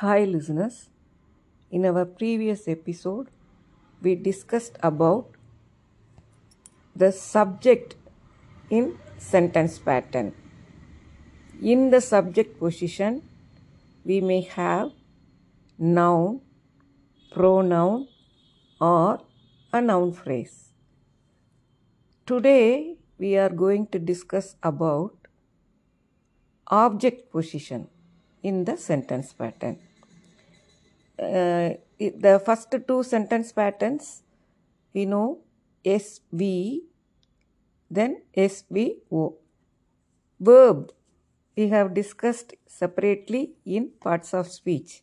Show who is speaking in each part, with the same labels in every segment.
Speaker 1: Hi, listeners. In our previous episode, we discussed about the subject in sentence pattern. In the subject position, we may have noun, pronoun, or a noun phrase. Today, we are going to discuss about object position in the sentence pattern. Uh, the first two sentence patterns we know SV, then SVO. Verb we have discussed separately in parts of speech.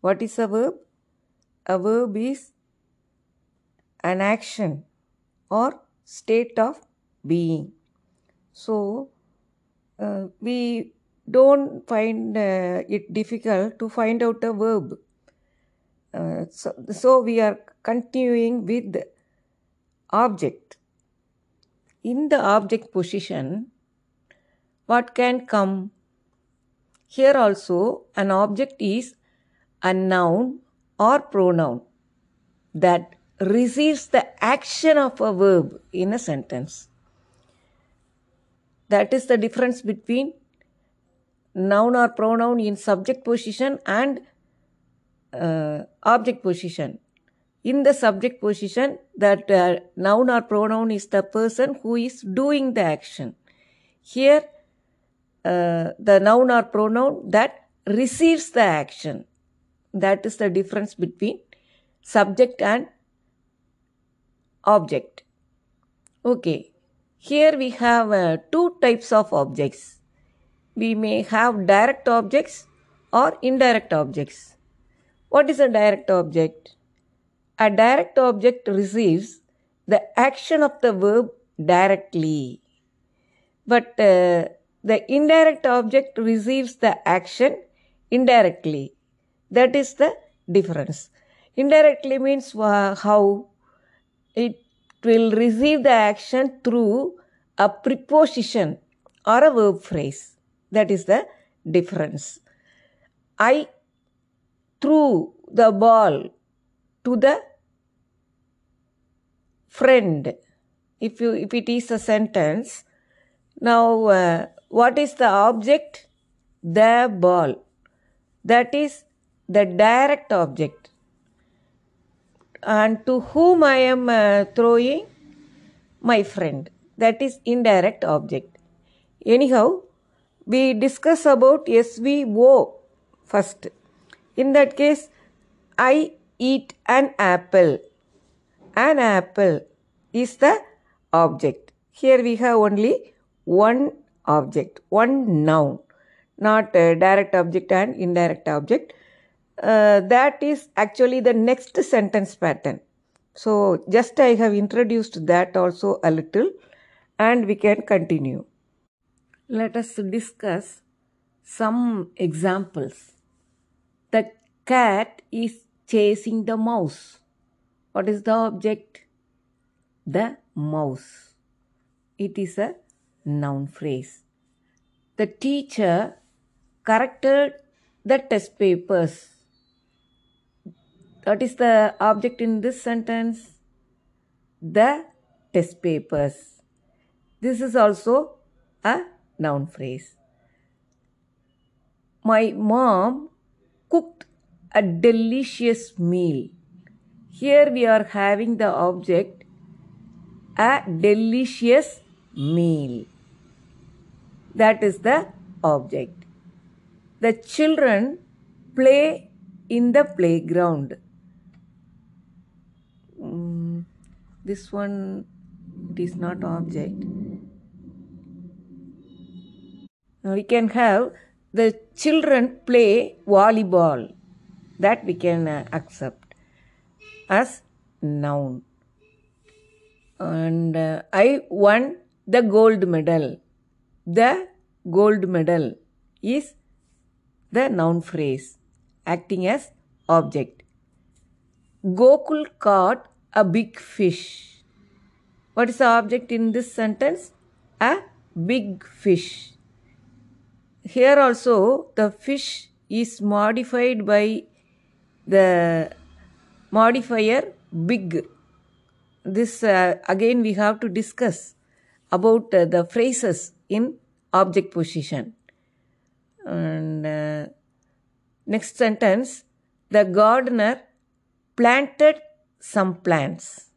Speaker 1: What is a verb? A verb is an action or state of being. So, uh, we don't find uh, it difficult to find out a verb. Uh, so, so, we are continuing with object. In the object position, what can come? Here also, an object is a noun or pronoun that receives the action of a verb in a sentence. That is the difference between noun or pronoun in subject position and uh, object position. In the subject position, that uh, noun or pronoun is the person who is doing the action. Here, uh, the noun or pronoun that receives the action. That is the difference between subject and object. Okay, here we have uh, two types of objects. We may have direct objects or indirect objects. What is a direct object? A direct object receives the action of the verb directly. But uh, the indirect object receives the action indirectly. That is the difference. Indirectly means uh, how it will receive the action through a preposition or a verb phrase. That is the difference. I threw the ball to the friend. If you if it is a sentence, now uh, what is the object? The ball. That is the direct object. And to whom I am uh, throwing? My friend. That is indirect object. Anyhow, we discuss about SVO first. In that case, I eat an apple. An apple is the object. Here we have only one object, one noun, not a direct object and indirect object. Uh, that is actually the next sentence pattern. So, just I have introduced that also a little and we can continue. Let us discuss some examples. The cat is chasing the mouse. What is the object? The mouse. It is a noun phrase. The teacher corrected the test papers. What is the object in this sentence? The test papers. This is also a noun phrase. My mom cooked a delicious meal. Here we are having the object a delicious meal. That is the object. The children play in the playground. Mm, this one it is not object. Now we can have the children play volleyball. That we can uh, accept as noun. And uh, I won the gold medal. The gold medal is the noun phrase acting as object. Gokul caught a big fish. What is the object in this sentence? A big fish. Here also the fish is modified by the modifier big. This uh, again we have to discuss about uh, the phrases in object position. And uh, next sentence the gardener planted some plants.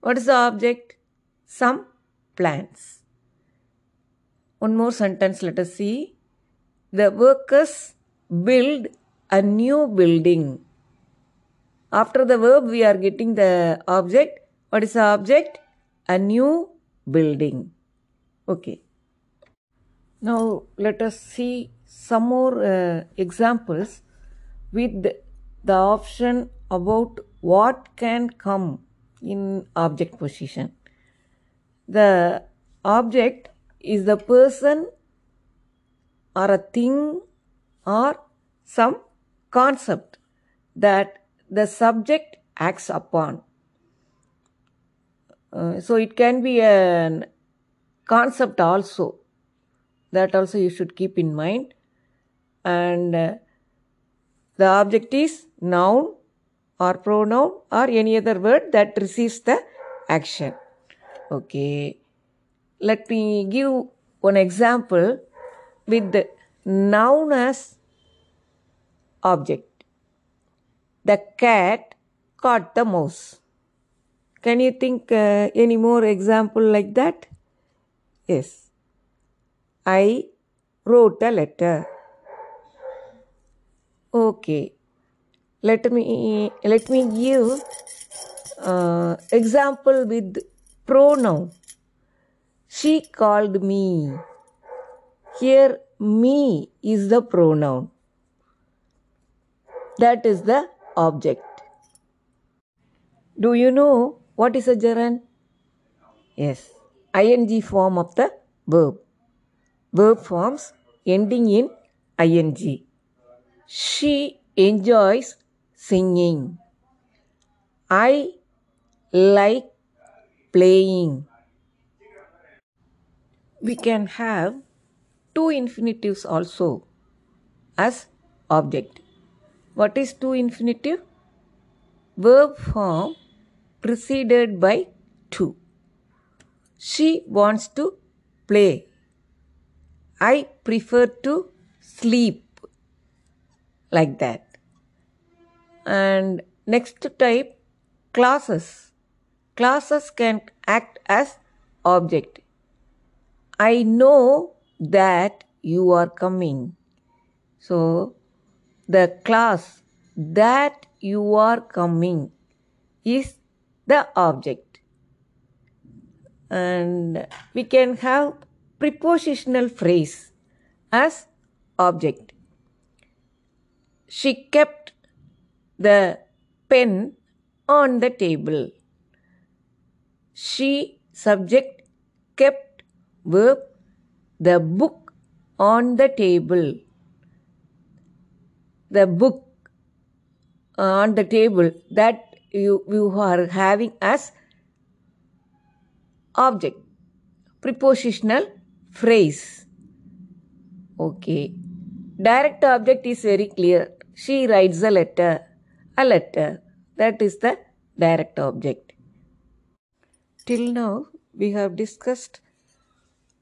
Speaker 1: What is the object? Some plants. One more sentence, let us see. The workers build a new building. After the verb, we are getting the object. What is the object? A new building. Okay. Now, let us see some more uh, examples with the option about what can come in object position. The object is the person or a thing or some concept that the subject acts upon. Uh, so it can be a concept also. That also you should keep in mind. And uh, the object is noun or pronoun or any other word that receives the action. Okay. Let me give one example with the noun as object. The cat caught the mouse. Can you think uh, any more example like that? Yes. I wrote a letter. Okay. Let me let me give uh, example with pronoun. She called me. Here, me is the pronoun. That is the object. Do you know what is a gerund? Yes, ing form of the verb. Verb forms ending in ing. She enjoys singing. I like playing. We can have to infinitives also as object. What is to infinitive? Verb form preceded by to. She wants to play. I prefer to sleep. Like that. And next type clauses. Clauses can act as object. I know that you are coming. So, the clause that you are coming is the object. And we can have prepositional phrase as object. She kept the pen on the table. She subject kept verb the book on the table. The book on the table that you, you are having as object. Prepositional phrase. Okay. Direct object is very clear. She writes a letter. A letter. That is the direct object. Till now, we have discussed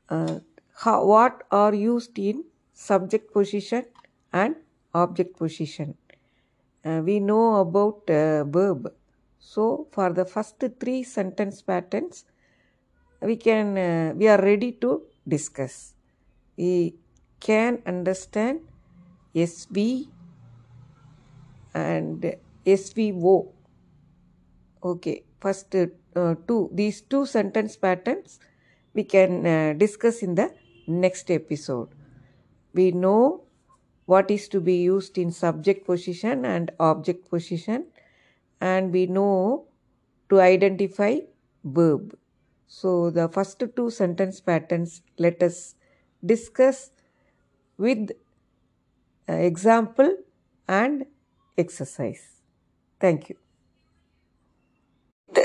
Speaker 1: uh, how, what are used in subject position and object position. Uh, we know about uh, verb. So, for the first three sentence patterns, we can uh, we are ready to discuss. We can understand SV and SVO. Okay, first uh, two these two sentence patterns we can uh, discuss in the next episode. We know what is to be used in subject position and object position and we know to identify verb. So the first two sentence patterns let us discuss with uh, example and exercise. Thank you.